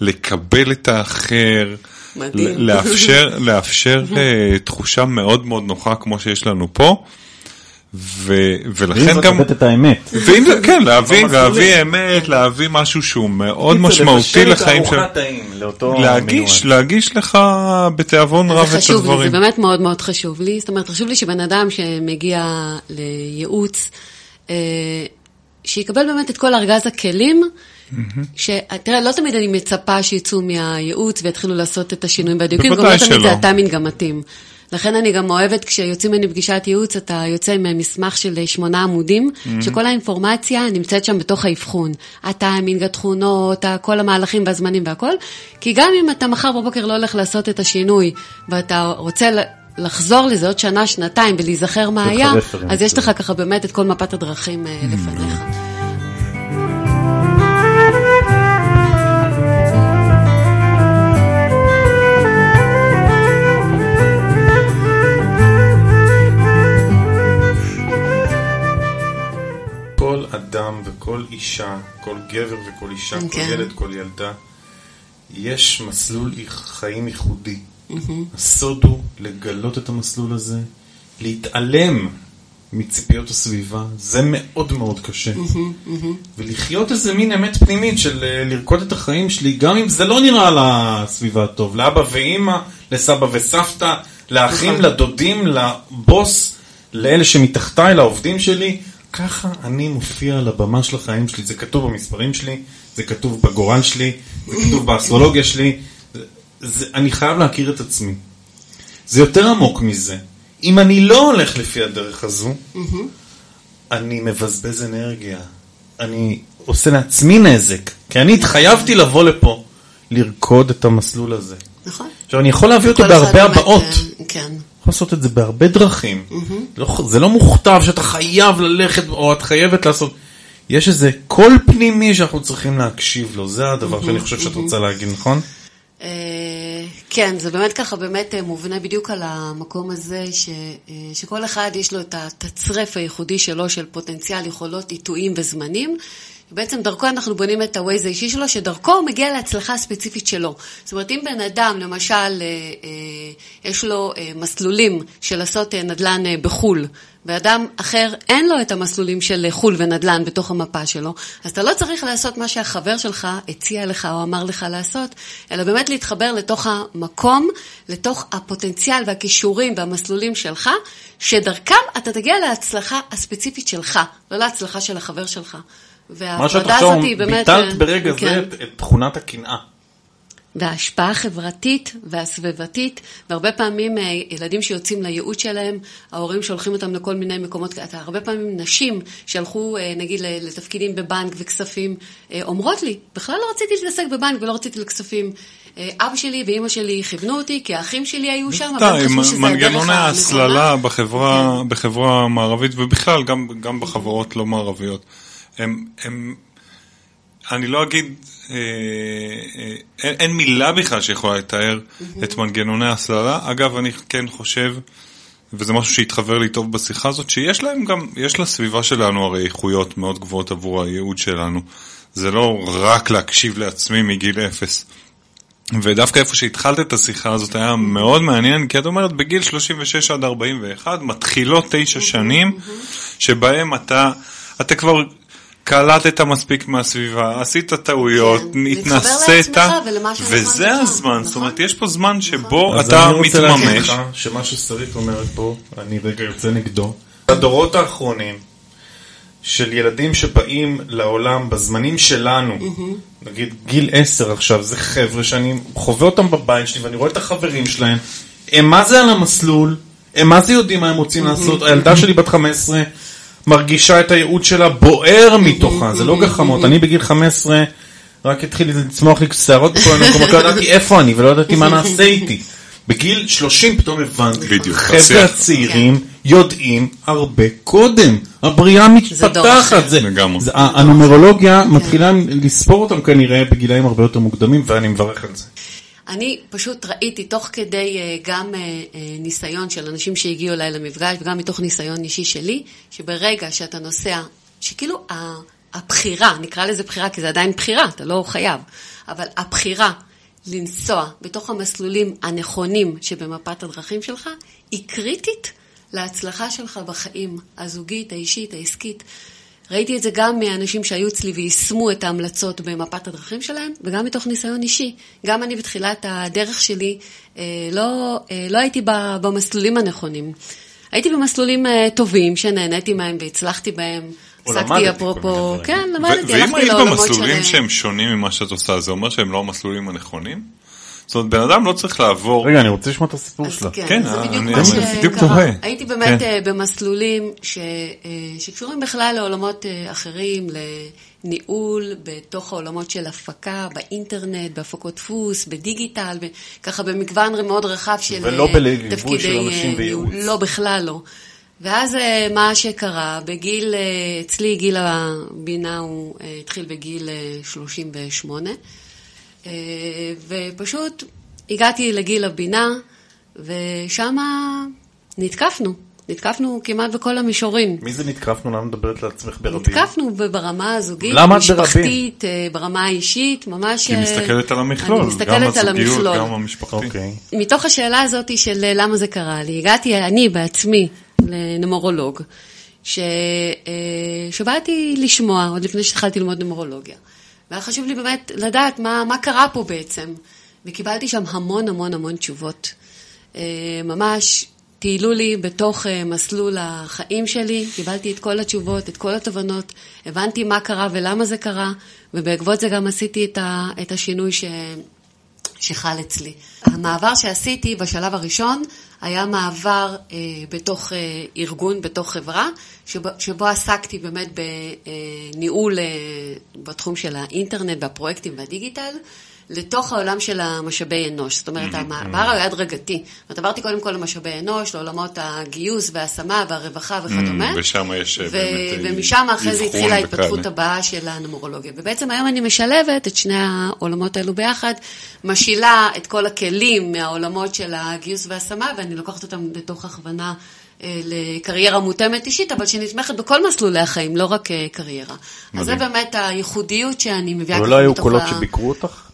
לקבל את האחר, מדהים. ל- לאפשר, לאפשר אה, תחושה מאוד מאוד נוחה כמו שיש לנו פה, ו, ואם ולכן גם, לתת את האמת. ואם זה, כן, להביא, במסלולים. להביא אמת, להביא משהו שהוא מאוד משמעותי לחיים של... להגיש. להגיש לך בתיאבון רב זה את חשוב לי, זה הדברים. באמת מאוד מאוד חשוב לי. זאת אומרת, חשוב לי שבן אדם שמגיע לייעוץ, אה, שיקבל באמת את כל ארגז הכלים. ש... תראה, לא תמיד אני מצפה שיצאו מהייעוץ ויתחילו לעשות את השינויים והדיוקים, גם לא תמיד. זה הטיימינג המתאים. לכן אני גם אוהבת, כשיוצאים ממני פגישת ייעוץ, אתה יוצא עם מסמך של שמונה עמודים, שכל האינפורמציה נמצאת שם בתוך האבחון. הטיימינג, התכונות, כל המהלכים והזמנים והכל. כי גם אם אתה מחר בבוקר לא הולך לעשות את השינוי, ואתה רוצה לחזור לזה עוד שנה, שנתיים, ולהיזכר מה היה. אז יש לך ככה באמת את כל מפת הדרכים אה, לפניך. וכל אישה, כל גבר וכל אישה, כל כן. ילד, כל ילדה, יש מסלול חיים ייחודי. הסוד הוא לגלות את המסלול הזה, להתעלם מציפיות הסביבה, זה מאוד מאוד קשה. ולחיות איזה מין אמת פנימית של אה, לרקוד את החיים שלי, גם אם זה לא נראה לסביבה טוב, לאבא ואימא, לסבא וסבתא, לאחים, נכון. לדודים, לבוס, לאלה שמתחתיי, לעובדים שלי. ככה אני מופיע על הבמה של החיים שלי, זה כתוב במספרים שלי, זה כתוב בגורל שלי, זה כתוב באסטרולוגיה שלי, זה, זה, אני חייב להכיר את עצמי. זה יותר עמוק מזה. אם אני לא הולך לפי הדרך הזו, אני מבזבז אנרגיה. אני עושה לעצמי נזק. כי אני התחייבתי לבוא לפה, לרקוד את המסלול הזה. נכון? עכשיו, אני יכול להביא אותו בהרבה הבעות. אה, כן. לעשות את זה בהרבה דרכים. לא, זה לא מוכתב שאתה חייב ללכת או את חייבת לעשות. יש איזה קול פנימי שאנחנו צריכים להקשיב לו, זה הדבר שאני חושב שאת רוצה להגיד, נכון? אה, כן, זה באמת ככה, באמת אה, מובנה בדיוק על המקום הזה, ש, אה, שכל אחד יש לו את התצרף הייחודי שלו של פוטנציאל, יכולות, עיתויים וזמנים. בעצם דרכו אנחנו בונים את ה-Waze האישי שלו, שדרכו הוא מגיע להצלחה הספציפית שלו. זאת אומרת, אם בן אדם, למשל, אה, אה, יש לו אה, מסלולים של לעשות נדל"ן בחו"ל, ואדם אחר אין לו את המסלולים של חו"ל ונדל"ן בתוך המפה שלו, אז אתה לא צריך לעשות מה שהחבר שלך הציע לך או אמר לך לעשות, אלא באמת להתחבר לתוך המקום, לתוך הפוטנציאל והכישורים והמסלולים שלך, שדרכם אתה תגיע להצלחה הספציפית שלך, לא להצלחה של החבר שלך. מה שאת וההפרדה עכשיו הזאת היא באמת... ביטלת אה, ברגע כן. זה את- את תכונת הקנאה. וההשפעה החברתית והסביבתית, והרבה פעמים אה, ילדים שיוצאים לייעוץ שלהם, ההורים שולחים אותם לכל מיני מקומות, אתה הרבה פעמים נשים שהלכו אה, נגיד לתפקידים בבנק וכספים, אומרות לי, בכלל לא רציתי להתעסק בבנק ולא רציתי לכספים. אבא שלי ואימא שלי כיוונו אותי, כי האחים שלי היו שם, אבל חשבו שזה הדרך מנגנוני הנכונה. ההסללה בחברה, כן. בחברה המערבית ובכלל גם, גם בחברות לא מערביות. הם, הם, אני לא אגיד, אה, אה, אין, אין מילה בכלל שיכולה לתאר את מנגנוני ההסללה. אגב, אני כן חושב, וזה משהו שהתחבר לי טוב בשיחה הזאת, שיש להם גם, יש לסביבה שלנו הרי איכויות מאוד גבוהות עבור הייעוד שלנו. זה לא רק להקשיב לעצמי מגיל אפס. ודווקא איפה שהתחלת את השיחה הזאת היה מאוד מעניין, כי את אומרת בגיל 36 עד 41 מתחילות תשע שנים שבהם אתה, אתה כבר קלטת מספיק מהסביבה, עשית טעויות, כן, התנסית, וזה לך, הזמן, זאת נכון. אומרת יש פה זמן שבו אז אתה אני רוצה להגיד מתממש. לך שמה ששרית אומרת פה, אני רגע יוצא נגדו. הדורות האחרונים של ילדים שבאים לעולם בזמנים שלנו, נגיד גיל 10 עכשיו, זה חבר'ה שאני חווה אותם בבית שלי ואני רואה את החברים שלהם, הם מה זה על המסלול, הם מה זה יודעים מה הם רוצים לעשות, הילדה שלי בת 15 מרגישה את הייעוד שלה בוער מתוכה, זה לא גחמות, אני בגיל 15 רק התחיל לצמוח לי שערות בכל מיני מקומות, לא ידעתי איפה אני ולא ידעתי מה נעשה איתי. בגיל 30 פתאום הבנתי, בדיוק, השיח. הצעירים יודעים הרבה קודם, הבריאה מתפתחת. זה, לגמרי. זה, הנומרולוגיה מתחילה לספור אותם כנראה בגילאים הרבה יותר מוקדמים ואני מברך על זה. אני פשוט ראיתי תוך כדי אה, גם אה, אה, ניסיון של אנשים שהגיעו אליי למפגש וגם מתוך ניסיון אישי שלי, שברגע שאתה נוסע, שכאילו הבחירה, נקרא לזה בחירה כי זה עדיין בחירה, אתה לא חייב, אבל הבחירה לנסוע בתוך המסלולים הנכונים שבמפת הדרכים שלך, היא קריטית להצלחה שלך בחיים, הזוגית, האישית, העסקית. ראיתי את זה גם מאנשים שהיו אצלי ויישמו את ההמלצות במפת הדרכים שלהם, וגם מתוך ניסיון אישי. גם אני בתחילת הדרך שלי אה, לא, אה, לא הייתי במסלולים הנכונים. הייתי במסלולים אה, טובים שנהניתי מהם והצלחתי בהם. עסקתי אפרופו, כן, למדתי, הלכתי לעולמות שלהם. ואם היית במסלולים שהם שונים ממה שאת עושה, זה אומר שהם לא המסלולים הנכונים? זאת אומרת, בן אדם לא צריך לעבור... רגע, אני רוצה לשמוע את הסיפור שלה. כן, כן זה בדיוק מה שקרה. הייתי באמת כן. במסלולים ש, שקשורים בכלל לעולמות אחרים, לניהול, בתוך העולמות של הפקה, באינטרנט, בהפקות דפוס, בדיגיטל, ככה במגוון מאוד רחב של ולא בליווי של אנשים בייעוץ. לא, בכלל לא. ואז מה שקרה, בגיל, אצלי גיל הבינה הוא התחיל בגיל 38. אה, ופשוט הגעתי לגיל הבינה, ושם נתקפנו. נתקפנו כמעט בכל המישורים. מי זה נתקפנו? למה מדברת לעצמך ברבים? נתקפנו ברמה הזוגית, המשפחתית, אה, ברמה האישית, ממש... כי מסתכלת על המכלול, אני מסתכלת על המכלול. גם המשפחתי. Okay. אוקיי. מתוך השאלה הזאת של למה זה קרה לי, הגעתי אני בעצמי לנמורולוג, ש... אה, שבאתי לשמוע, עוד לפני שהתחלתי ללמוד נמורולוגיה. והיה חשוב לי באמת לדעת מה, מה קרה פה בעצם. וקיבלתי שם המון המון המון תשובות. אה, ממש טיילו לי בתוך אה, מסלול החיים שלי, קיבלתי את כל התשובות, את כל התובנות, הבנתי מה קרה ולמה זה קרה, ובעקבות זה גם עשיתי את, ה, את השינוי ש, שחל אצלי. המעבר שעשיתי בשלב הראשון היה מעבר אה, בתוך אה, ארגון, בתוך חברה, שבו, שבו עסקתי באמת בניהול אה, בתחום של האינטרנט והפרויקטים והדיגיטל. לתוך העולם של המשאבי אנוש. זאת אומרת, המעבר היה הדרגתי. זאת עברתי קודם כל למשאבי אנוש, לעולמות הגיוס וההשמה והרווחה וכדומה. ושם יש באמת... ומשם אחרי זה התחילה ההתפתחות הבאה של הנומרולוגיה. ובעצם היום אני משלבת את שני העולמות האלו ביחד, משילה את כל הכלים מהעולמות של הגיוס וההשמה, ואני לוקחת אותם לתוך הכוונה. אה, לקריירה מותאמת אישית, אבל שנתמכת בכל מסלולי החיים, לא רק אה, קריירה. מדהים. אז זה באמת הייחודיות שאני מביאה ה... ואולי היו קולות שביקרו אותך?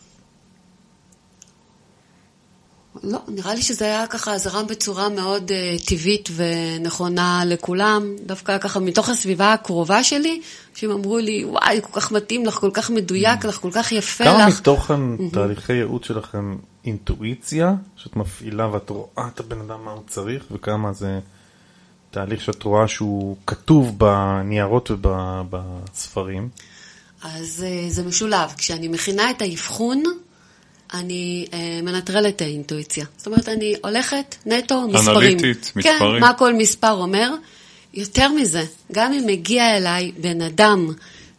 לא, נראה לי שזה היה ככה זרם בצורה מאוד uh, טבעית ונכונה לכולם. דווקא ככה מתוך הסביבה הקרובה שלי, אנשים אמרו לי, וואי, כל כך מתאים לך, כל כך מדויק לך, כל כך יפה כמה לך. כמה מתוך תהליכי ייעוץ שלכם אינטואיציה, שאת מפעילה ואת רואה את הבן אדם מה הוא צריך, וכמה זה תהליך שאת רואה שהוא כתוב בניירות ובספרים? אז uh, זה משולב. כשאני מכינה את האבחון, אני אה, מנטרלת את האינטואיציה. זאת אומרת, אני הולכת נטו מספרים. אנליטית, כן, מספרים. כן, מה כל מספר אומר. יותר מזה, גם אם מגיע אליי בן אדם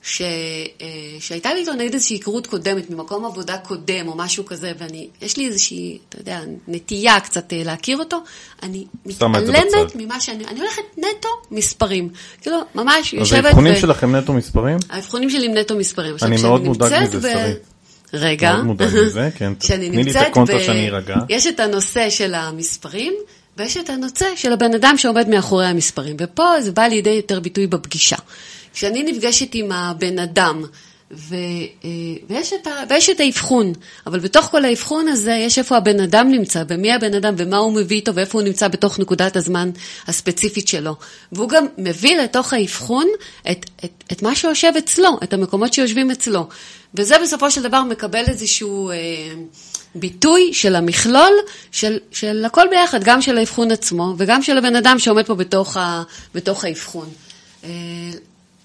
ש, אה, שהייתה לי איתו נגיד איזושהי היכרות קודמת, ממקום עבודה קודם או משהו כזה, ואני, יש לי איזושהי, אתה יודע, נטייה קצת אה, להכיר אותו, אני מתעלמת ממה שאני, אני הולכת נטו מספרים. כאילו, ממש יושבת... אז האבחונים ו... שלכם נטו מספרים? האבחונים שלי הם נטו מספרים. אני מאוד מודאג מזה, שרית. רגע. מאוד מודאג מזה, כן. תני לי את הקונטרה שאני ארגע. יש את הנושא של המספרים, ויש את הנושא של הבן אדם שעומד מאחורי המספרים, ופה זה בא לידי יותר ביטוי בפגישה. כשאני נפגשת עם הבן אדם, ו, אה, ויש, את ה, ויש את האבחון, אבל בתוך כל האבחון הזה יש איפה הבן אדם נמצא, ומי הבן אדם, ומה הוא מביא איתו, ואיפה הוא נמצא בתוך נקודת הזמן הספציפית שלו. והוא גם מביא לתוך האבחון את, את, את מה שיושב אצלו, את המקומות שיושבים אצלו. וזה בסופו של דבר מקבל איזשהו אה, ביטוי של המכלול, של, של הכל ביחד, גם של האבחון עצמו, וגם של הבן אדם שעומד פה בתוך, ה, בתוך האבחון. אה,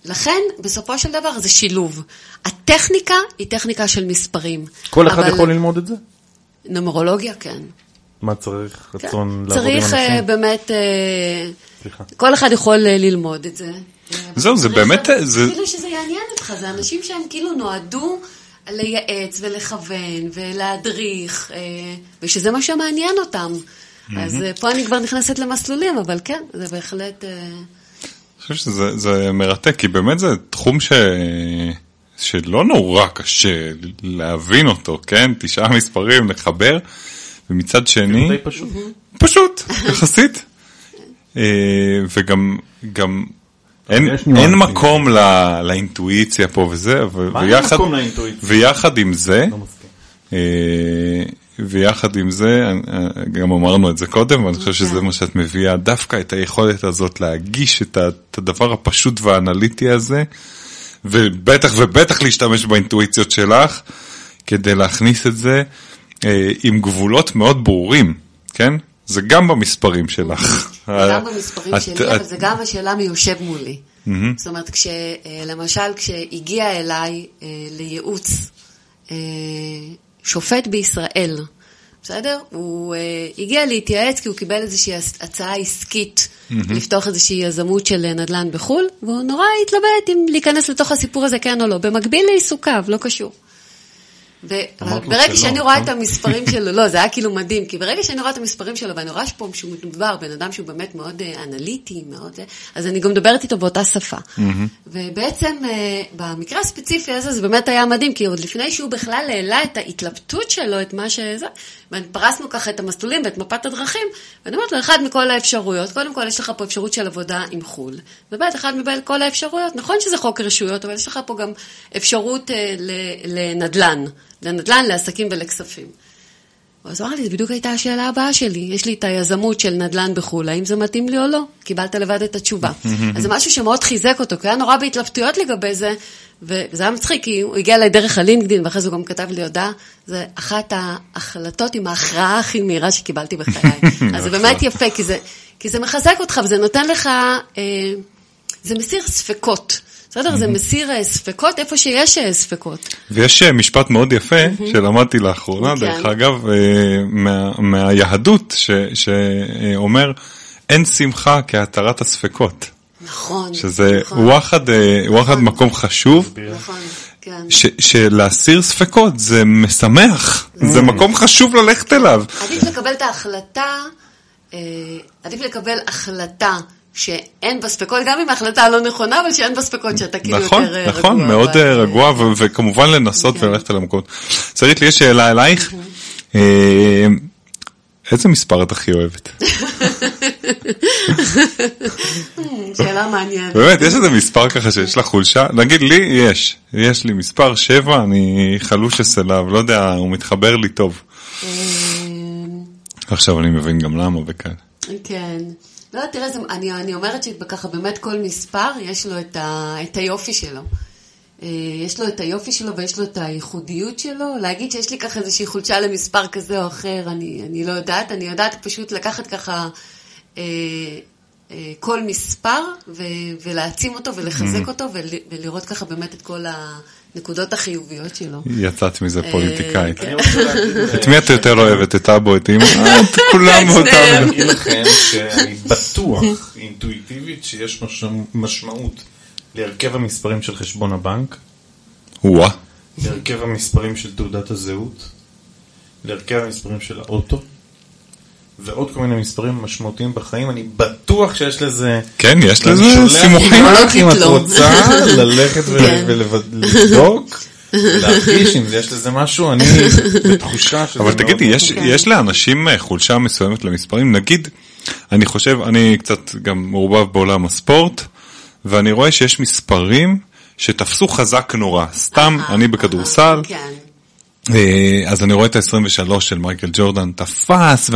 לכן, בסופו של דבר זה שילוב. הטכניקה היא טכניקה של מספרים. כל אחד אבל... יכול ללמוד את זה? נומרולוגיה, כן. מה צריך רצון כן. לעבוד עם אנשים? צריך באמת, אה, סליחה. כל אחד יכול אה, ללמוד את זה. זהו, זה באמת... כאילו שזה יעניין אותך, זה אנשים שהם כאילו נועדו לייעץ ולכוון ולהדריך, אה, ושזה מה שמעניין אותם. אז פה אני כבר נכנסת למסלולים, אבל כן, זה בהחלט... חושב שזה מרתק, כי באמת זה תחום ש... שלא נורא קשה להבין אותו, כן? תשעה מספרים, לחבר, ומצד שני... זה די פשוט. פשוט, יחסית. אה, וגם גם אין, אין מקום לא, לאינטואיציה פה וזה, מה ויחד, אין מקום לאינטואיציה? ויחד עם זה, לא אה, ויחד עם זה, אה, גם אמרנו את זה קודם, ואני חושב שזה כן. מה שאת מביאה, דווקא את היכולת הזאת להגיש את הדבר הפשוט והאנליטי הזה, ובטח ובטח להשתמש באינטואיציות שלך, כדי להכניס את זה אה, עם גבולות מאוד ברורים, כן? זה גם במספרים שלך. גם במספרים את- שלי, אבל זה גם השאלה מי יושב מולי. זאת אומרת, אה, למשל, כשהגיע אליי אה, לייעוץ אה, שופט בישראל, בסדר? הוא אה, הגיע להתייעץ כי הוא קיבל איזושהי הצעה עסקית לפתוח איזושהי יזמות של נדל"ן בחו"ל, והוא נורא התלבט אם להיכנס לתוך הסיפור הזה כן או לא, במקביל לעיסוקיו, לא קשור. שלא, שאני רואה? את המספרים שלו, לא, זה היה כאילו מדהים, כי ברגע שאני רואה את המספרים שלו, ואני רואה שפה שהוא מדובר, בן אדם שהוא באמת מאוד אה, אנליטי, מאוד זה, אז אני גם מדברת איתו באותה שפה. ובעצם, אה, במקרה הספציפי הזה, זה באמת היה מדהים, כי עוד לפני שהוא בכלל העלה את ההתלבטות שלו, את מה שזה, ופרסנו ככה את המסלולים ואת מפת הדרכים, ואני אומרת לו, אחד מכל האפשרויות, קודם כל יש לך פה אפשרות של עבודה עם חו"ל, וב' אחד מבין כל האפשרויות, נכון שזה חוק רשויות, אבל יש לך פה גם אפשרות אה, לנדל"ן, לנדל"ן, לעסקים ולכספים. אז הוא אמר לי, זו בדיוק הייתה השאלה הבאה שלי. יש לי את היזמות של נדל"ן בחו"ל, האם זה מתאים לי או לא? קיבלת לבד את התשובה. אז זה משהו שמאוד חיזק אותו, כי היה נורא בהתלבטויות לגבי זה, וזה היה מצחיק, כי הוא הגיע אליי דרך הלינקדאין, ואחרי זה הוא גם כתב לי הודעה, זה אחת ההחלטות עם ההכרעה הכי מהירה שקיבלתי בחיי. אז זה באמת יפה, כי זה, כי זה מחזק אותך, וזה נותן לך, אה, זה מסיר ספקות. בסדר? זה מסיר אה, ספקות איפה שיש אה, ספקות. ויש אה, משפט מאוד יפה שלמדתי לאחרונה, כן. דרך אגב, מה- מהיהדות, שאומר, אין שמחה כהתרת הספקות. נכון. שזה נכון. וואחד, וואחד נכון. מקום חשוב, נכון, כן. ש- שלהסיר ספקות זה משמח, זה מקום חשוב ללכת אליו. עדיף לקבל את ההחלטה, אה, עדיף לקבל החלטה שאין בה ספקות, גם אם ההחלטה לא נכונה, אבל שאין בה ספקות, שאתה כאילו נכון, יותר אה, רגוע. נכון, מאוד אבל, אה, רגוע, ו- וכמובן לנסות כן. וללכת על המקומות. שרית, לי יש שאלה אלייך. אה, איזה מספר את הכי אוהבת? שאלה מעניינת. באמת, יש איזה מספר ככה שיש לך חולשה? נגיד לי, יש. יש לי מספר 7, אני חלושס אליו, לא יודע, הוא מתחבר לי טוב. עכשיו אני מבין גם למה וכאלה. כן. לא, תראה, זה, אני, אני אומרת שככה באמת כל מספר יש לו את, ה, את היופי שלו. אה, יש לו את היופי שלו ויש לו את הייחודיות שלו. להגיד שיש לי ככה איזושהי חולשה למספר כזה או אחר, אני, אני לא יודעת. אני יודעת פשוט לקחת ככה אה, אה, כל מספר ו, ולהעצים אותו ולחזק אותו ול, ולראות ככה באמת את כל הנקודות החיוביות שלו. יצאת מזה פוליטיקאית. כן. אני. אה, את מי את יותר אוהבת? את אבו, את אמא? אה, את כולם את אותם. שניהם. להגיד לכם שאני בטוח אינטואיטיבית שיש מש- משמעות להרכב המספרים של חשבון הבנק, וואה. להרכב המספרים של תעודת הזהות, להרכב המספרים של האוטו, ועוד כל מיני מספרים משמעותיים בחיים. אני בטוח שיש לזה... כן, יש לזה סימוכים. אם את. רוצה ללכת כן. ולבדוק, להרגיש אם יש לזה משהו, אני בתחושה שזה אבל תגידי, יש, כן. יש לאנשים אה, חולשה מסוימת למספרים? נגיד, אני חושב, אני קצת גם מעורבב בעולם הספורט, ואני רואה שיש מספרים שתפסו חזק נורא. סתם, אהה, אני בכדורסל, כן. אה, אז אני רואה את ה-23 של מייקל ג'ורדן תפס,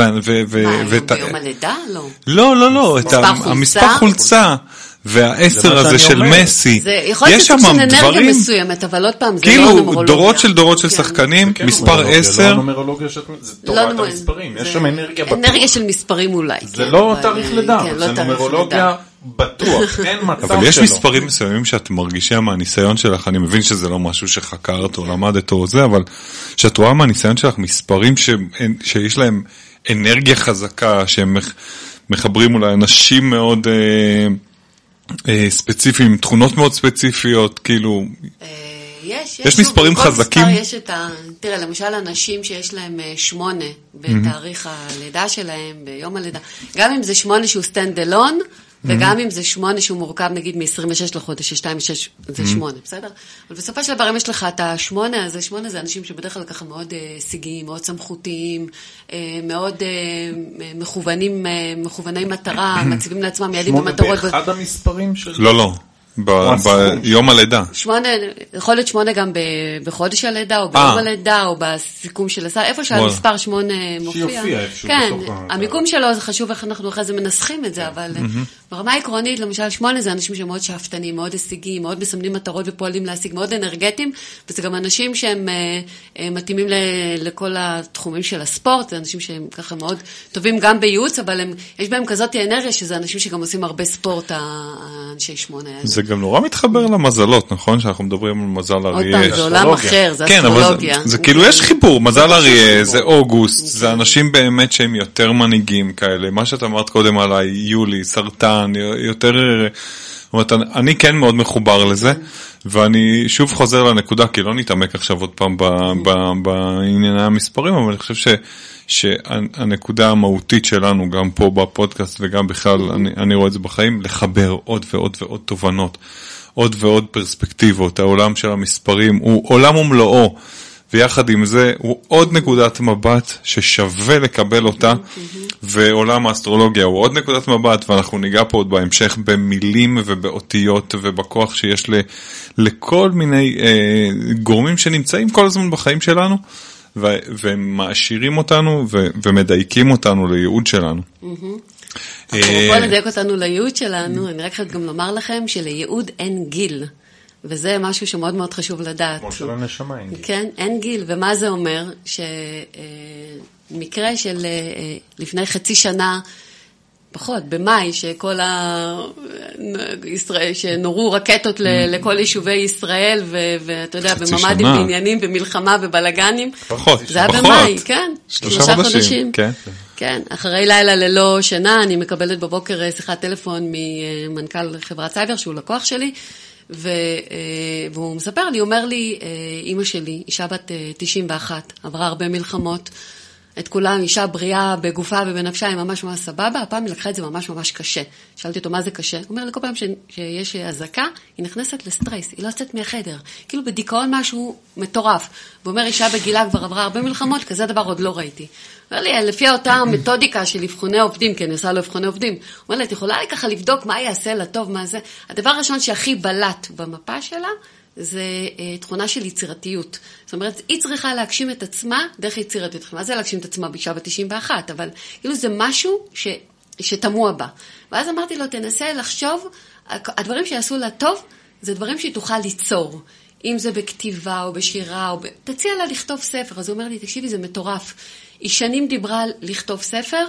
ו... מה, ואת ה- ביום הלידה? לא. לא, לא, לא, את? המספר חולצה, והעשר הזה של אומר. מסי. זה יכול להיות יש שם של אנרגיה דברים, מסוימת, אבל עוד פעם, זה לא כאילו נומרולוגיה. דורות של דורות של כן. שחקנים, כן מספר נומרולוגיה, 10, לא נומרולוגיה שאת... זה לא תורת נומר- המספרים, יש זה שם אנרגיה בטוח. אנרגיה של מספרים אולי. זה כן, לא אבל, תאריך לידה, כן, זה לא נומרולוגיה. בטוח, אין מצב שלא. אבל יש מספרים מסוימים שאת מרגישה מהניסיון שלך, אני מבין שזה לא משהו שחקרת או למדת או זה, אבל שאת רואה מהניסיון שלך מספרים ש... שיש להם אנרגיה חזקה, שהם מח... מחברים אולי אנשים מאוד אה, ספציפיים, עם תכונות מאוד ספציפיות, כאילו, אה, יש, יש שוב, מספרים חזקים? מספר יש את ה... תראה, למשל אנשים שיש להם אה, שמונה בתאריך הלידה שלהם, ביום הלידה, גם אם זה שמונה שהוא stand alone, וגם אם זה שמונה שהוא מורכב נגיד מ-26 לחודש, ש-2 ו-6 זה שמונה, בסדר? אבל בסופו של דבר, אם יש לך את השמונה הזה, שמונה זה אנשים שבדרך כלל ככה מאוד אה, הישגיים, מאוד סמכותיים, אה, מאוד אה, מכוונים, מכווני מטרה, מציבים לעצמם יעדים שמונה ומטרות. באחד המספרים של... לא, לא. ביום הלידה. שמונה, יכול להיות שמונה גם בחודש הלידה, או. ביום הלידה, או בסיכום של השר, איפה. שהמספר שמונה מופיע. שיופיע איפשהו כן, המיקום שלו זה חשוב איך אנחנו אחרי זה מנסחים את זה, אבל אה, ברמה העקרונית, למשל שמונה זה אנשים שמאוד שאפתנים, מאוד הישגיים, מאוד מסמנים מטרות ופועלים להשיג, מאוד אנרגטיים, וזה גם אנשים שהם אה, אה, מתאימים ל- לכל התחומים של הספורט, זה אנשים שהם ככה מאוד טובים גם בייעוץ, אבל הם, יש בהם כזאת אנרגיה, שזה אנשים שגם עושים הרבה ספורט, האנשי שמונה האלה. זה גם נורא מתחבר למזלות, נכון? שאנחנו מדברים על מזל עוד אריה. פעם, זה עולם אסטרולוגיה. אחר, זה כן, אבל אסטרולוגיה. זה, זה כאילו יש חיבור, מזל אריה, זה אוגוסט. זה אנשים באמת שהם יותר מנהיגים כאלה. מה שאת אמרת קודם עליי, יולי, סרטן, יותר... זאת אומרת, אני- כן מאוד מחובר לזה, ואני שוב חוזר לנקודה, כי לא נתעמק עכשיו עוד פעם בענייני המספרים, אבל אני חושב ש... שהנקודה המהותית שלנו, גם פה בפודקאסט וגם בכלל, אני, אני רואה את זה בחיים, לחבר עוד ועוד ועוד תובנות, עוד ועוד פרספקטיבות. העולם של המספרים הוא עולם ומלואו, ויחד עם זה הוא עוד נקודת מבט ששווה לקבל אותה, ועולם האסטרולוגיה הוא עוד נקודת מבט, ואנחנו ניגע פה עוד בהמשך במילים ובאותיות ובכוח שיש ל, לכל מיני אה, גורמים שנמצאים כל הזמן בחיים שלנו. ו- והם מעשירים אותנו ו- ומדייקים אותנו לייעוד שלנו. אפרופו אה, לדייק אותנו לייעוד שלנו, אני רק גם לומר לכם שלייעוד אין גיל, וזה משהו שמאוד מאוד חשוב לדעת. כמו של הנשמה, אין גיל. כן, אין גיל, ומה זה אומר? שמקרה של אה, לפני חצי שנה, פחות, במאי, שכל ה... ישראל, שנורו רקטות ל- לכל יישובי ישראל, ו- ואתה יודע, בממ"דים. בעניינים, במלחמה, בבלגנים. פחות, זה היה פחות. במאי, כן. שלושה חודשים, כן. כן, אחרי לילה ללא שינה, אני מקבלת בבוקר אה, שיחת טלפון ממנכ"ל חברת סייבר, שהוא לקוח שלי, ו, אה, והוא מספר לי, אומר לי, אה, אימא שלי, אישה בת אה, 91, עברה הרבה מלחמות, את כולם, אישה בריאה בגופה ובנפשה, היא ממש ממש סבבה, הפעם היא לקחה את זה ממש ממש קשה. שאלתי אותו, מה זה קשה? הוא אומר לי, כל פעם ש- שיש אזעקה, היא נכנסת לסטרס, היא לא יוצאת מהחדר. כאילו בדיכאון משהו מטורף. הוא אומר, אישה בגילה כבר עברה הרבה מלחמות, כזה דבר עוד לא ראיתי. אומר לי, לפי אותה מתודיקה של אבחוני עובדים, כי אני עושה לו אבחוני עובדים, הוא אומר לי, את יכולה לי ככה לבדוק מה יעשה לה טוב, מה זה? הדבר הראשון שהכי בלט במפה שלה, זה אה, תכונה של יצירתיות. זאת אומרת, היא צריכה להגשים את עצמה דרך יצירתיות. מה זה להגשים את עצמה באישה בת 91? אבל כאילו זה משהו ש, שתמוה בה. ואז אמרתי לו, תנסה לחשוב, הדברים שיעשו לה טוב, זה דברים שהיא תוכל ליצור. אם זה בכתיבה או בשירה, או ב... תציע לה לכתוב ספר. אז הוא אומר לי, תקשיבי, זה מטורף. היא שנים דיברה על לכתוב ספר,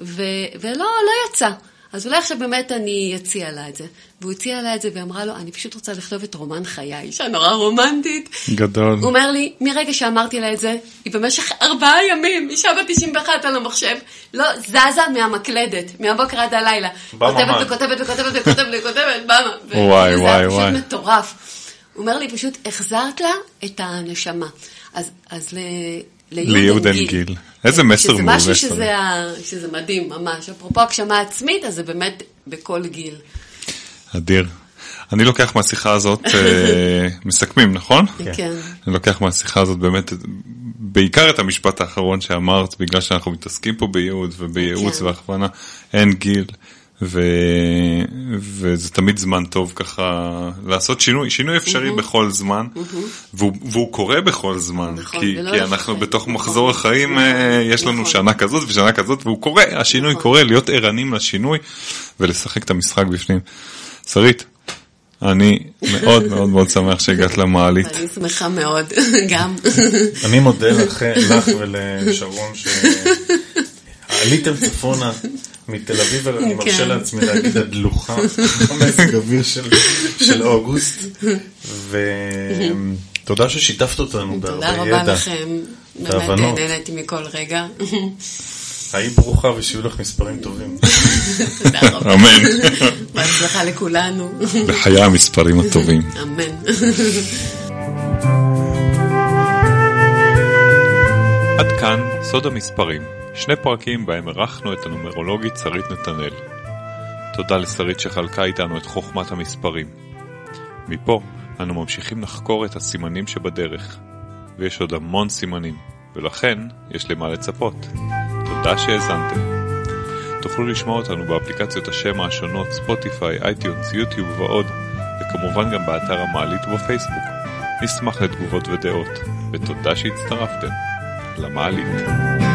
ו... ולא לא יצא. אז אולי עכשיו באמת אני אציע לה את זה. והוא הציע לה את זה ואמרה לו, אני פשוט רוצה לכתוב את רומן חיי, אישה נורא רומנטית. גדול. הוא אומר לי, מרגע שאמרתי לה את זה, היא במשך ארבעה ימים, אישה בת 91 על המחשב, לא זזה מהמקלדת, מהבוקר עד הלילה. בממ"ד. כותבת וכותבת וכותבת וכותבת וכותבת, במה. וואי, וואי, וואי. פשוט מטורף. הוא אומר לי, פשוט החזרת לה את הנשמה. אז, אז ל... לייעוד אין גיל. איזה מסר שזה מעולה. משהו שרי. שזה, שזה מדהים, ממש. אפרופו הגשמה עצמית, אז זה באמת בכל גיל. אדיר. אני לוקח מהשיחה הזאת, אה, מסכמים, נכון? כן. אני לוקח מהשיחה הזאת באמת, בעיקר את המשפט האחרון שאמרת, בגלל שאנחנו מתעסקים פה בייעוד ובייעוץ כן. והכוונה, אין גיל, ו... וזה תמיד זמן טוב ככה לעשות שינוי, שינוי אפשרי בכל זמן, והוא, והוא קורה בכל זמן, נכון, כי, ולא כי לפחד. אנחנו בתוך נכון. מחזור החיים, אה, יש לנו נכון. שנה כזאת ושנה כזאת, והוא קורה, השינוי נכון. קורה, להיות ערנים לשינוי ולשחק את המשחק בפנים. שרית, אני מאוד מאוד מאוד שמח שהגעת למעלית. אני שמחה מאוד, גם. אני מודה לך לך ולשרון שעליתם צפונה מתל אביב, אני מרשה כן. לעצמי להגיד הדלוחה, מזג אוויר של- אוגוסט. ותודה ששיתפת אותנו תודה בהרבה רבה ידע. לכם. באמת. נהניתי מכל רגע. היי ברוכה ושיהיו לך מספרים טובים. תודה רבה. אמן. בהצלחה לכולנו. בחיי המספרים הטובים. אמן. עד כאן סוד המספרים, שני פרקים בהם אירחנו את הנומרולוגית שרית נתנאל. תודה לשרית שחלקה איתנו את חוכמת המספרים. מפה אנו ממשיכים לחקור את הסימנים שבדרך, ויש עוד המון סימנים, ולכן יש למה לצפות. תודה שהאזנתם. תוכלו לשמוע אותנו באפליקציות השמע השונות, ספוטיפיי, אייטיונס, יוטיוב ועוד, וכמובן גם באתר המעלית ובפייסבוק. נשמח לתגובות ודעות, ותודה שהצטרפתם למעלית.